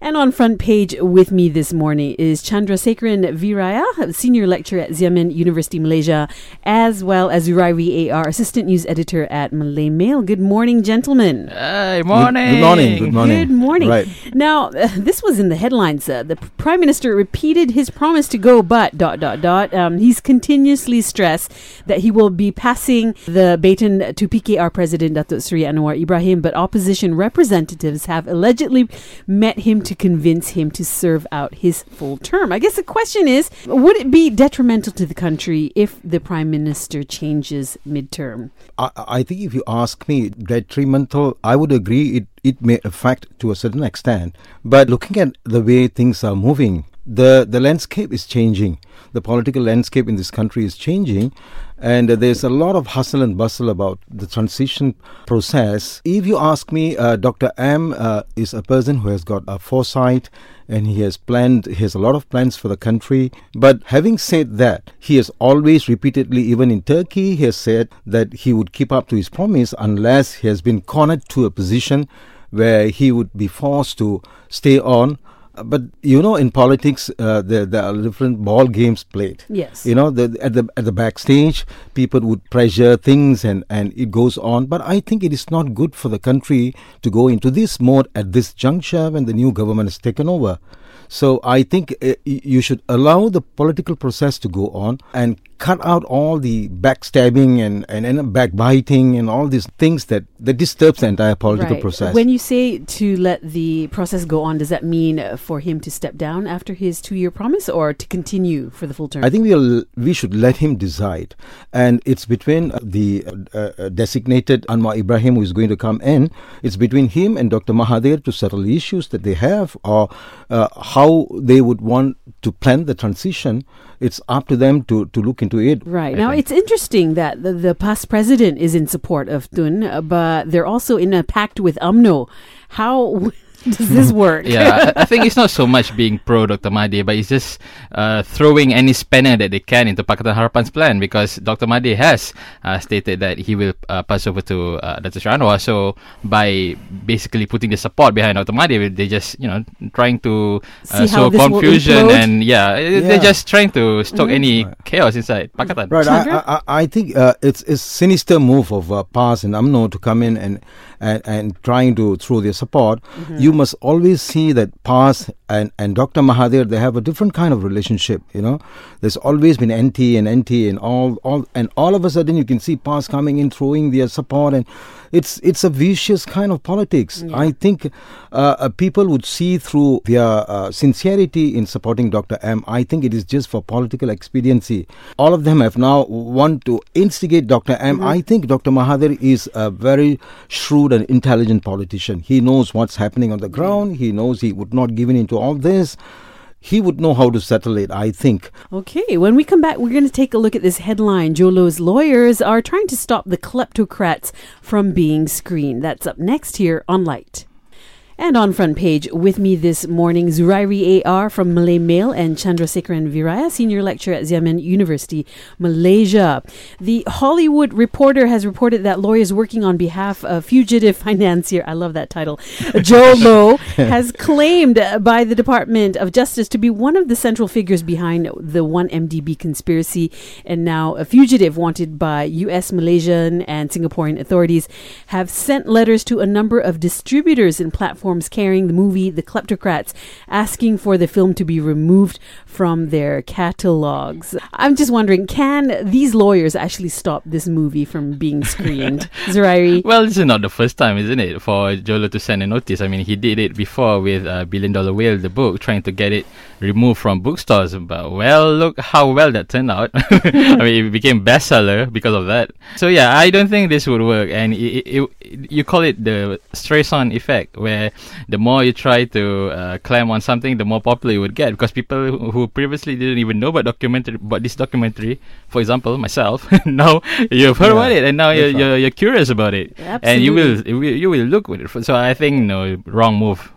And on front page with me this morning is Chandra Chandrasekaran Viraya, senior lecturer at Xiamen University, Malaysia, as well as Zurairi AR, assistant news editor at Malay Mail. Good morning, gentlemen. Hey, morning. Good, good morning. Good morning. Good morning. Right. Now, uh, this was in the headlines. Uh, the prime minister repeated his promise to go, but dot dot dot. Um, he's continuously stressed that he will be passing the baton to PKR President Datuk Sri Anwar Ibrahim, but opposition representatives have allegedly met him to convince him to serve out his full term. I guess the question is, would it be detrimental to the country if the prime minister changes midterm? I, I think if you ask me, detrimental, I would agree it, it may affect to a certain extent. But looking at the way things are moving, the, the landscape is changing. The political landscape in this country is changing, and there's a lot of hustle and bustle about the transition process. If you ask me, uh, Dr. M uh, is a person who has got a foresight and he has planned, he has a lot of plans for the country. But having said that, he has always repeatedly, even in Turkey, he has said that he would keep up to his promise unless he has been cornered to a position where he would be forced to stay on but you know, in politics, uh, there, there are different ball games played. Yes. You know, the, at the at the backstage, people would pressure things, and and it goes on. But I think it is not good for the country to go into this mode at this juncture when the new government has taken over. So I think uh, you should allow the political process to go on and cut out all the backstabbing and, and, and backbiting and all these things that, that disturbs the entire political Right. process. When you say to let the process go on, does that mean uh, for him to step down after his two-year promise, or to continue for the full term? I think we'll we should let him decide, and it's between uh, the uh, uh, designated Anwar Ibrahim who is going to come in. It's between him and Dr. Mahathir to settle the issues that they have, or uh, how they would want to plan the transition. It's up to them to, to look into it. Right. I Now, think. it's interesting that the, the past president is in support of Tun, uh, but they're also in a pact with UMNO. How does this work? yeah, I, I think it's not so much being pro Dr. Mahdi, but it's just uh, throwing any spanner that they can into Pakatan Harapan's plan because Dr. Mahdi has uh, stated that he will uh, pass over to uh, Dr. Sri Anwar. So by basically putting the support behind Dr. Mahdi, they just you know trying to See uh, sow confusion and yeah, Yeah. they're just trying to stoke Mhm. any Right. chaos inside Pakatan. Right, I, I, I think uh, it's a sinister move of uh, PAS and UMNO to come in and, and, and trying to throw their support. Mm-hmm. You must always see that PAS and, and Dr. Mahathir, they have a different kind of relationship, you know. There's always been NT and NT and all, all and all of a sudden you can see PAS coming in, throwing their support and it's it's a vicious kind of politics. I think uh, uh, people would see through their uh, sincerity in supporting Dr. M. I think it is just for political expediency. All of them have now want to instigate Dr. M. I think Dr. Mahathir is a very shrewd and intelligent politician. He knows what's happening on the ground. He knows he would not give in to all this. He would know how to settle it, I think. Okay, when we come back, we're going to take a look at this headline. Jho Low's lawyers are trying to stop the kleptocrats from being screened. That's up next here on Light. And on front page with me this morning, Zurairi AR from Malay Mail and Chandrasekaran Viraya, senior lecturer at Xiamen University, Malaysia. The Hollywood Reporter has reported that lawyers working on behalf of fugitive financier, I love that title, Jho Low, has claimed by the Department of Justice to be one of the central figures behind the 1MDB conspiracy and now a fugitive wanted by US, Malaysian, and Singaporean authorities have sent letters to a number of distributors and platforms carrying the movie The Kleptocrats asking for the film to be removed from their catalogs. I'm just wondering, can these lawyers actually stop this movie from being screened? Zurairi? Well, this is not the first time, isn't it, for Jho Low to send a notice? I mean, he did it before with uh, Billion Dollar Whale, the book, trying to get it removed from bookstores. But well, look how well that turned out. I mean, it became bestseller because of that. So yeah, I don't think this would work. And it, it, it, you call it the Streisand effect, where the more you try to uh, climb on something, the more popular you would get. Because people who- previously didn't even know about documentary, about this documentary, for example, myself, now you've heard Yeah, about it, and now you're, you're you're curious about it, and you will- you will look with it. So I think no wrong move.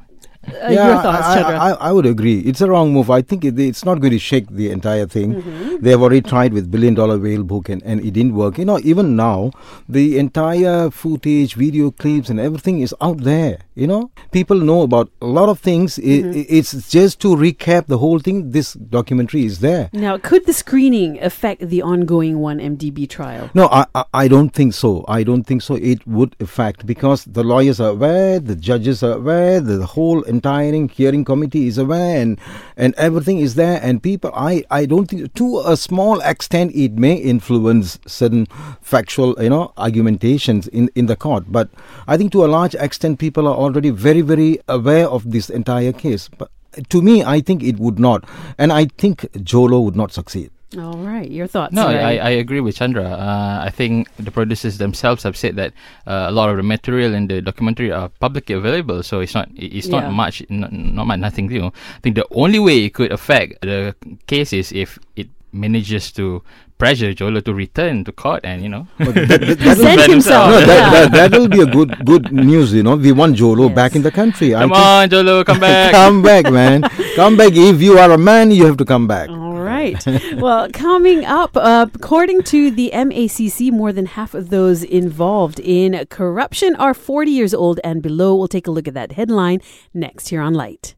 Uh, your thoughts, I, Chandra? I, I, would agree. It's a wrong move. I think it, it's not going to shake the entire thing. Mm-hmm. They have already tried with Billion Dollar Whale book and, and it didn't work. You know, even now, the entire footage, video clips, and everything is out there. You know, people know about a lot of things. I- Mm-hmm. It's just to recap the whole thing. This documentary is there. now, could the screening affect the ongoing 1MDB trial? No, I, I I don't think so. I don't think so. It would affect because the lawyers are aware, the judges are aware, the whole entire hearing committee is aware, and and everything is there. And people, I I don't think to a small extent it may influence certain factual you know argumentations in in the court, but I think to a large extent people are already very very aware of this entire case. But to me, I think it would not, and I think Jho Low would not succeed. All right, your thoughts? No, I, I agree with Chandra. Uh, I think the producers themselves have said that uh, a lot of the material in the documentary are publicly available, so it's not it's Yeah. not much, not, not much, nothing new. I think the only way it could affect the case is if it manages to pressure Jho Low to return to court and you know But that- that- that will- Present Defend himself. No, that, yeah. that, that will be a good good news, you know. We want Jho Low Yes. back in the country. I come think- on Jho Low, come back. come back, man. come back. If you are a man, you have to come back. All right. well, coming up, uh, according to the MACC, more than half of those involved in corruption are 40 years old and below. We'll take a look at that headline next here on Light.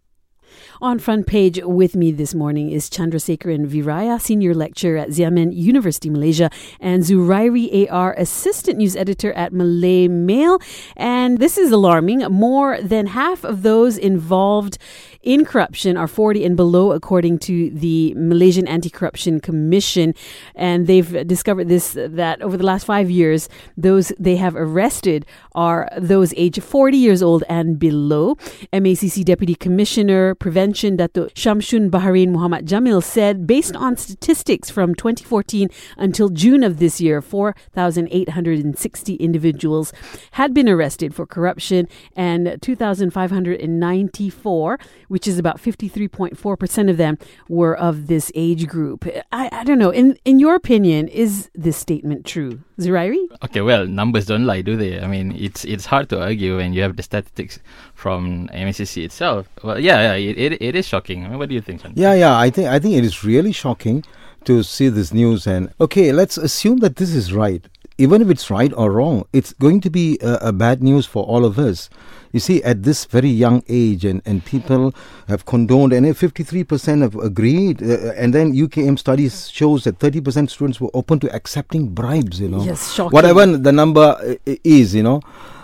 On front page with me this morning is Chandrasekharan Viraya, senior lecturer at Xiamen University, Malaysia, and Zurairi AR, assistant news editor at Malay Mail. And this is alarming. More than half of those involved in corruption are 40 and below, according to the Malaysian Anti-Corruption Commission. And they've discovered this that over the last five years, those they have arrested are those aged 40 years old and below. MACC Deputy Commissioner Prevention Dato Shamshun Baharin Muhammad Jamil said, based on statistics from 2014 until June of this year, 4,860 individuals had been arrested for corruption and 2,594, which is about 53.4% of them, were of this age group. I, I don't know. In, in your opinion, is this statement true? Zurairi? Okay, well, numbers don't lie, do they? I mean, it's it's hard to argue when you have the statistics from MSCC itself. Well, yeah, yeah, it, it, it is shocking. I mean, what do you think, Chandra? Yeah, yeah. I think I think it is really shocking to see this news. And okay, let's assume that this is right. Even if it's right or wrong, it's going to be a, a bad news for all of us. You see, at this very young age, and, and people have condoned, and if 53% have agreed, uh, and then UKM studies shows that 30% students were open to accepting bribes, you know. Yes, shocking. Whatever the number uh, is, you know.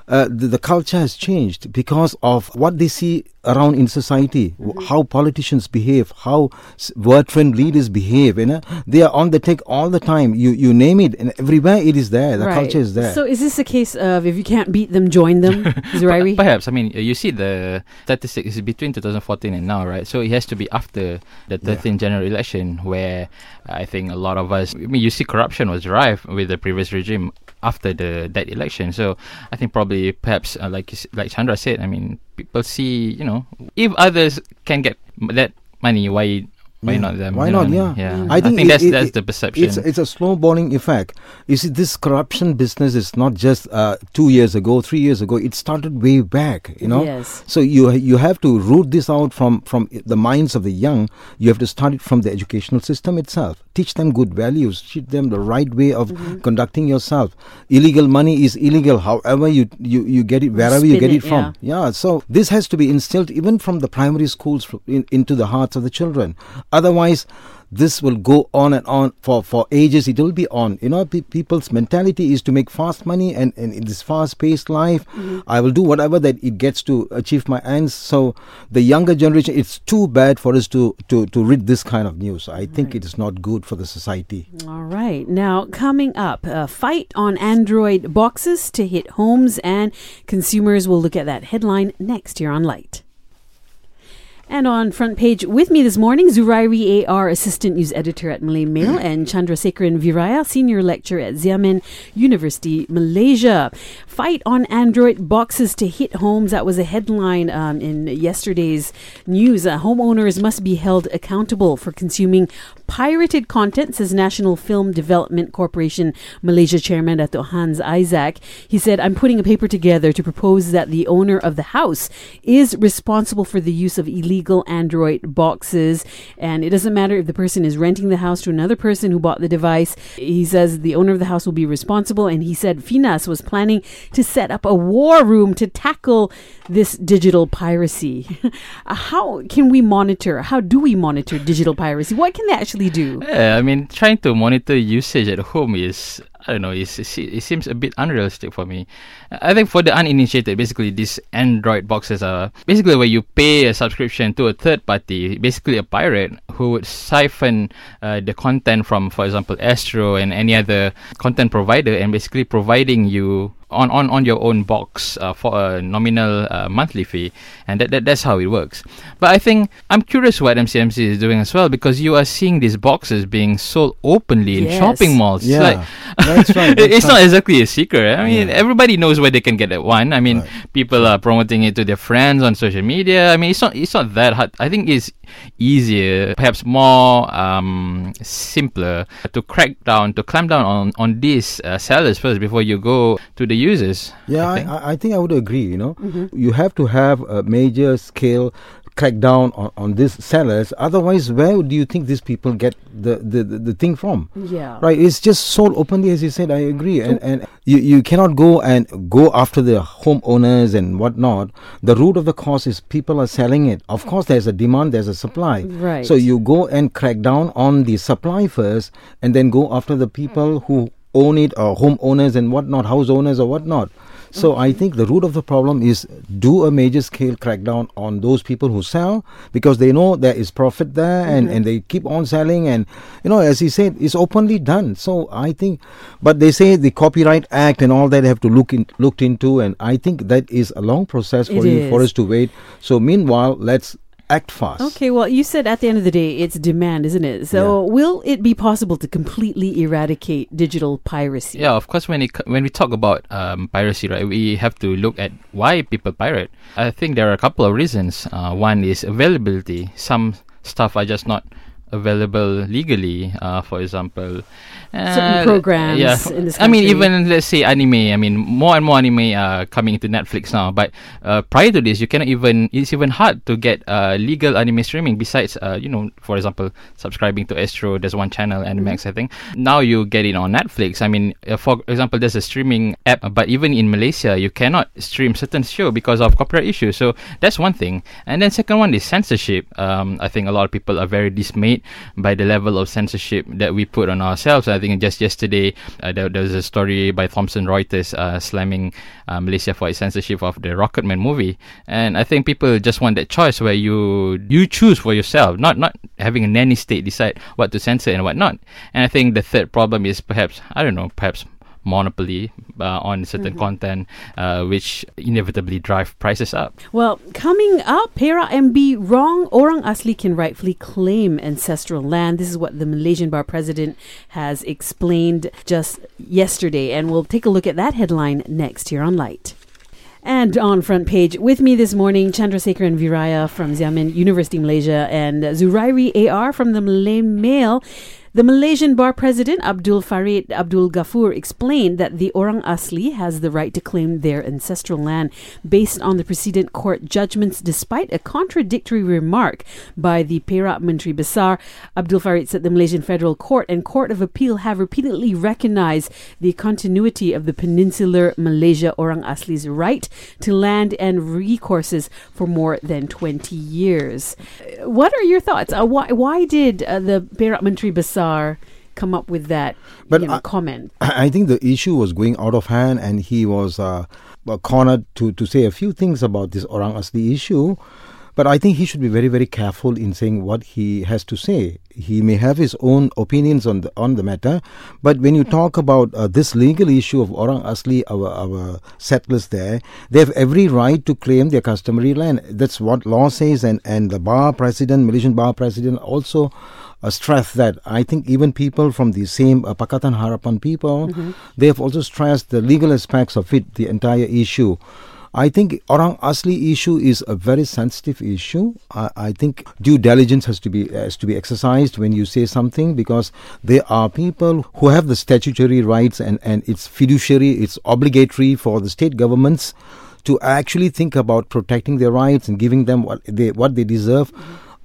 Uh, the, the culture has changed because of what they see around in society, Mm-hmm. how politicians behave, how s- word-friend leaders behave. You know, they are on the take all the time. You you name it, and everywhere it is there. The culture is there. So is this a case of if you can't beat them, join them, Zurairi? Perhaps. I mean, uh, you see the statistics is between 2014 and now, right? So it has to be after the Yeah. 13th general election where I think a lot of us, I mean, you see corruption was rife with the previous regime after the that election. So I think probably, perhaps, uh, like like Chandra said, I mean, people see, you know, if others can get that money, why why Yeah. not them? Why you know not? what I mean? Yeah. yeah. I think it- that's it- that's the perception. It's it's a snowballing effect. You see, this corruption business is not just uh, two years ago, three years ago. It started way back. You know. Yes. So you you have to root this out from from the minds of the young. You have to start it from the educational system itself. Teach them good values. Teach them the right way of Mm-hmm. conducting yourself. Illegal money is illegal. However you you, you get it wherever you get it, it, from. Yeah. So this has to be instilled even from the primary schools in, into the hearts of the children. Otherwise this will go on and on for, for ages. It will be on. You know, pe- people's mentality is to make fast money, and, and in this fast paced life, mm-hmm. I will do whatever that it gets to achieve my ends. So, the younger generation, it's too bad for us to, to, to read this kind of news. I think it is not good for the society. All right. Now, coming up, a fight on Android boxes to hit homes, and consumers will look at that headline next here on Light. And on front page with me this morning, Zurairi AR, assistant news editor at Malay Mail, and Chandrasekharan Viraya, senior lecturer at Xiamen University, Malaysia. Fight on Android boxes to hit homes. That was a headline um, in yesterday's news. Uh, homeowners must be held accountable for consuming pirated content, says National Film Development Corporation Malaysia chairman Dato Hans Isaac. He said, I'm putting a paper together to propose that the owner of the house is responsible for the use of illegal Android boxes. And it doesn't matter if the person is renting the house to another person who bought the device. He says the owner of the house will be responsible. And he said Finas was planning to set up a war room to tackle this digital piracy. How can we monitor? How do we monitor digital piracy? What can they actually do? Yeah, I mean, trying to monitor usage at home is I don't know. It's, it seems a bit unrealistic for me. I think for the uninitiated, basically these Android boxes are basically where you pay a subscription to a third party, basically a pirate who would siphon uh, the content from, for example, Astro and any other content provider, and basically providing you on, on, on your own box uh, for a nominal uh, monthly fee, and that, that that's how it works. But I think I'm curious what MCMC is doing as well because you are seeing these boxes being sold openly in Yes. shopping malls. It's Yeah, like- that's right. that's it's right. not exactly a secret. I mean, Yeah. everybody knows where they can get that one. I mean, Right. people are promoting it to their friends on social media. I mean, it's not it's not that hard. I think it's easier, perhaps more um, simpler to crack down, to clamp down on on these uh, sellers first before you go to the users. Yeah, I I, think. I, I think I would agree. You know, you have to have a major scale crackdown on, on these sellers. Otherwise, where do you think these people get the, the, the, the thing from? Yeah. Right, it's just sold openly, as you said. I agree, and and you, you cannot go and go after the homeowners and whatnot. The root of the cause is people are selling it. Of course, there's a demand, there's a supply. Right. So you go and crack down on the supply first, and then go after the people mm. who own it, or homeowners and whatnot, house owners or whatnot. So I think the root of the problem is do a major scale crackdown on those people who sell because they know there is profit there and, mm-hmm. and they keep on selling and you know as he said it's openly done. So I think but they say the Copyright Act and all that have to look in, looked into and I think that is a long process for you for us to wait. So meanwhile let's act fast. Okay, well, you said at the end of the day, it's demand, isn't it? So, will it be possible to completely eradicate digital piracy? Yeah, of course. When it when we talk about um, piracy, right, we have to look at why people pirate. I think there are a couple of reasons. Uh, one is availability. Some stuff are just not available legally. Uh, for example, Certain uh, programs Yeah, in this I mean, even let's say anime. I mean, more and more anime are coming into Netflix now. But uh, prior to this, you cannot even. It's even hard to get uh, legal anime streaming. Besides, uh, you know, for example, subscribing to Astro. There's one channel, Animax, I think. Now you get it on Netflix. I mean, uh, for example, there's a streaming app, but even in Malaysia, you cannot stream certain show because of copyright issues. So that's one thing. And then second one is censorship. Um, I think a lot of people are very dismayed by the level of censorship that we put on ourselves. I think just yesterday uh, there, there was a story by Thomson Reuters uh, slamming uh, Malaysia for its censorship of the Rocketman movie, and I think people just want that choice where you you choose for yourself, not not having a nanny state decide what to censor and what not. And I think the third problem is perhaps I don't know, perhaps monopoly uh, on certain content, uh, which inevitably drive prices up. Well, coming up, Perak MB wrong. Orang Asli can rightfully claim ancestral land. This is what the Malaysian Bar president has explained just yesterday, and we'll take a look at that headline next here on Light. And on front page with me this morning, Chandrasekharan Viraya from Xiamen University, Malaysia, and Zurairi AR from the Malay Mail. The Malaysian Bar President Abdul Fareed Abdul Gafoor explained that the Orang Asli has the right to claim their ancestral land based on the precedent court judgments, despite a contradictory remark by the Perak Menteri Besar. Abdul Farid said the Malaysian Federal Court and Court of Appeal have repeatedly recognized the continuity of the peninsular Malaysia Orang Asli's right to land and recourses for more than 20 years. What are your thoughts? Uh, why, why did uh, the Perak Menteri Besar come up with that But you know, I- comment? I think the issue was going out of hand, and he was uh, uh, cornered to, to say a few things about this Orang Asli issue. But I think he should be very, very careful in saying what he has to say. He may have his own opinions on the on the matter, but when you talk about uh, this legal issue of Orang Asli, our our settlers there, they have every right to claim their customary land. That's what law says, and and the bar president, Malaysian bar president, also uh, stressed that. I think even people from the same uh, Pakatan Harapan people, they have also stressed the legal aspects of it, the entire issue. I think Orang Asli issue is a very sensitive issue. I, I think due diligence has to be has to be exercised when you say something because there are people who have the statutory rights and, and it's fiduciary, it's obligatory for the state governments to actually think about protecting their rights and giving them what they what they deserve.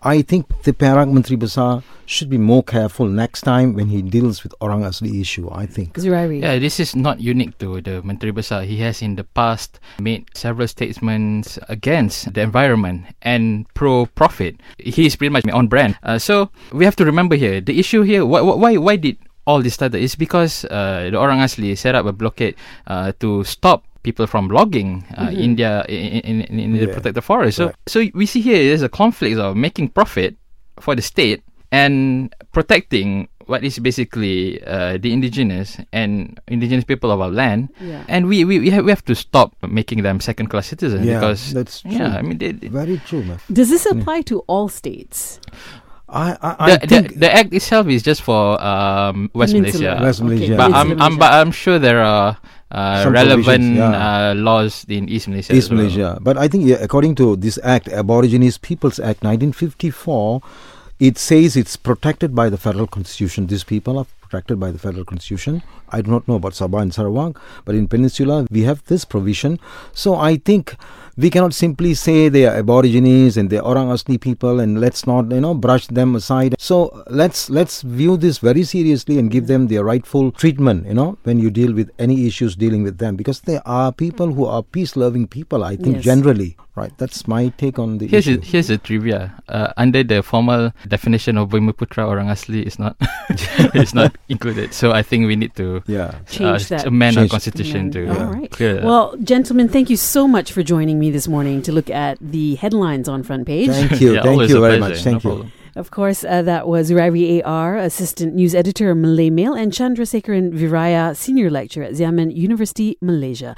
I think the Perak Menteri Besar should be more careful next time when he deals with Orang Asli issue. I think. Zurairi. Yeah, this is not unique to the Menteri Besar. He has in the past made several statements against the environment and pro-profit. He is pretty much on brand. Uh, so we have to remember here the issue here. Why why why did all this started? Is because uh, the Orang Asli set up a blockade uh, to stop people from logging uh, India in, in, in, in the Yeah. protected forest. So Right. so we see here there's a conflict of making profit for the state and protecting what is basically uh, the indigenous and indigenous people of our land. Yeah. And we we, we, have, we have to stop making them second class citizens Yeah, because that's true. yeah, I mean they, they- Very true, man. Does this apply to all states? I I, I the, think the, the act itself is just for um, West Peninsula. Malaysia. West Malaysia. But Peninsula I'm, I'm but I'm sure there are uh, relevant yeah. uh, laws in East Malaysia. East well. Malaysia. But I think, yeah, according to this act, Aborigines Peoples Act 1954, it says it's protected by the federal constitution. These people are protected by the federal constitution. I do not know about Sabah and Sarawak, but in Peninsula we have this provision. So I think we cannot simply say they are Aborigines and they are Orang Asli people, and let's not you know brush them aside. So let's let's view this very seriously and give them their rightful treatment. You know when you deal with any issues dealing with them, because they are people who are peace-loving people. I think Yes. generally, right? That's my take on the Here's issue. a, here's a trivia. Uh, under the formal definition of Bumiputera Orang Asli is not is not included. So I think we need to yeah. Change that. amend our Change- constitution to All right. clear that. Well, gentlemen, thank you so much for joining me this morning to look at the headlines on front page. Thank you, Yeah, thank you very pleasure, much. no Thank you. problem. Of course, uh, that was Ravi AR, Assistant News Editor, Malay Mail, and Chandra Sekharan Viraya, Senior Lecturer at Xiamen University, Malaysia.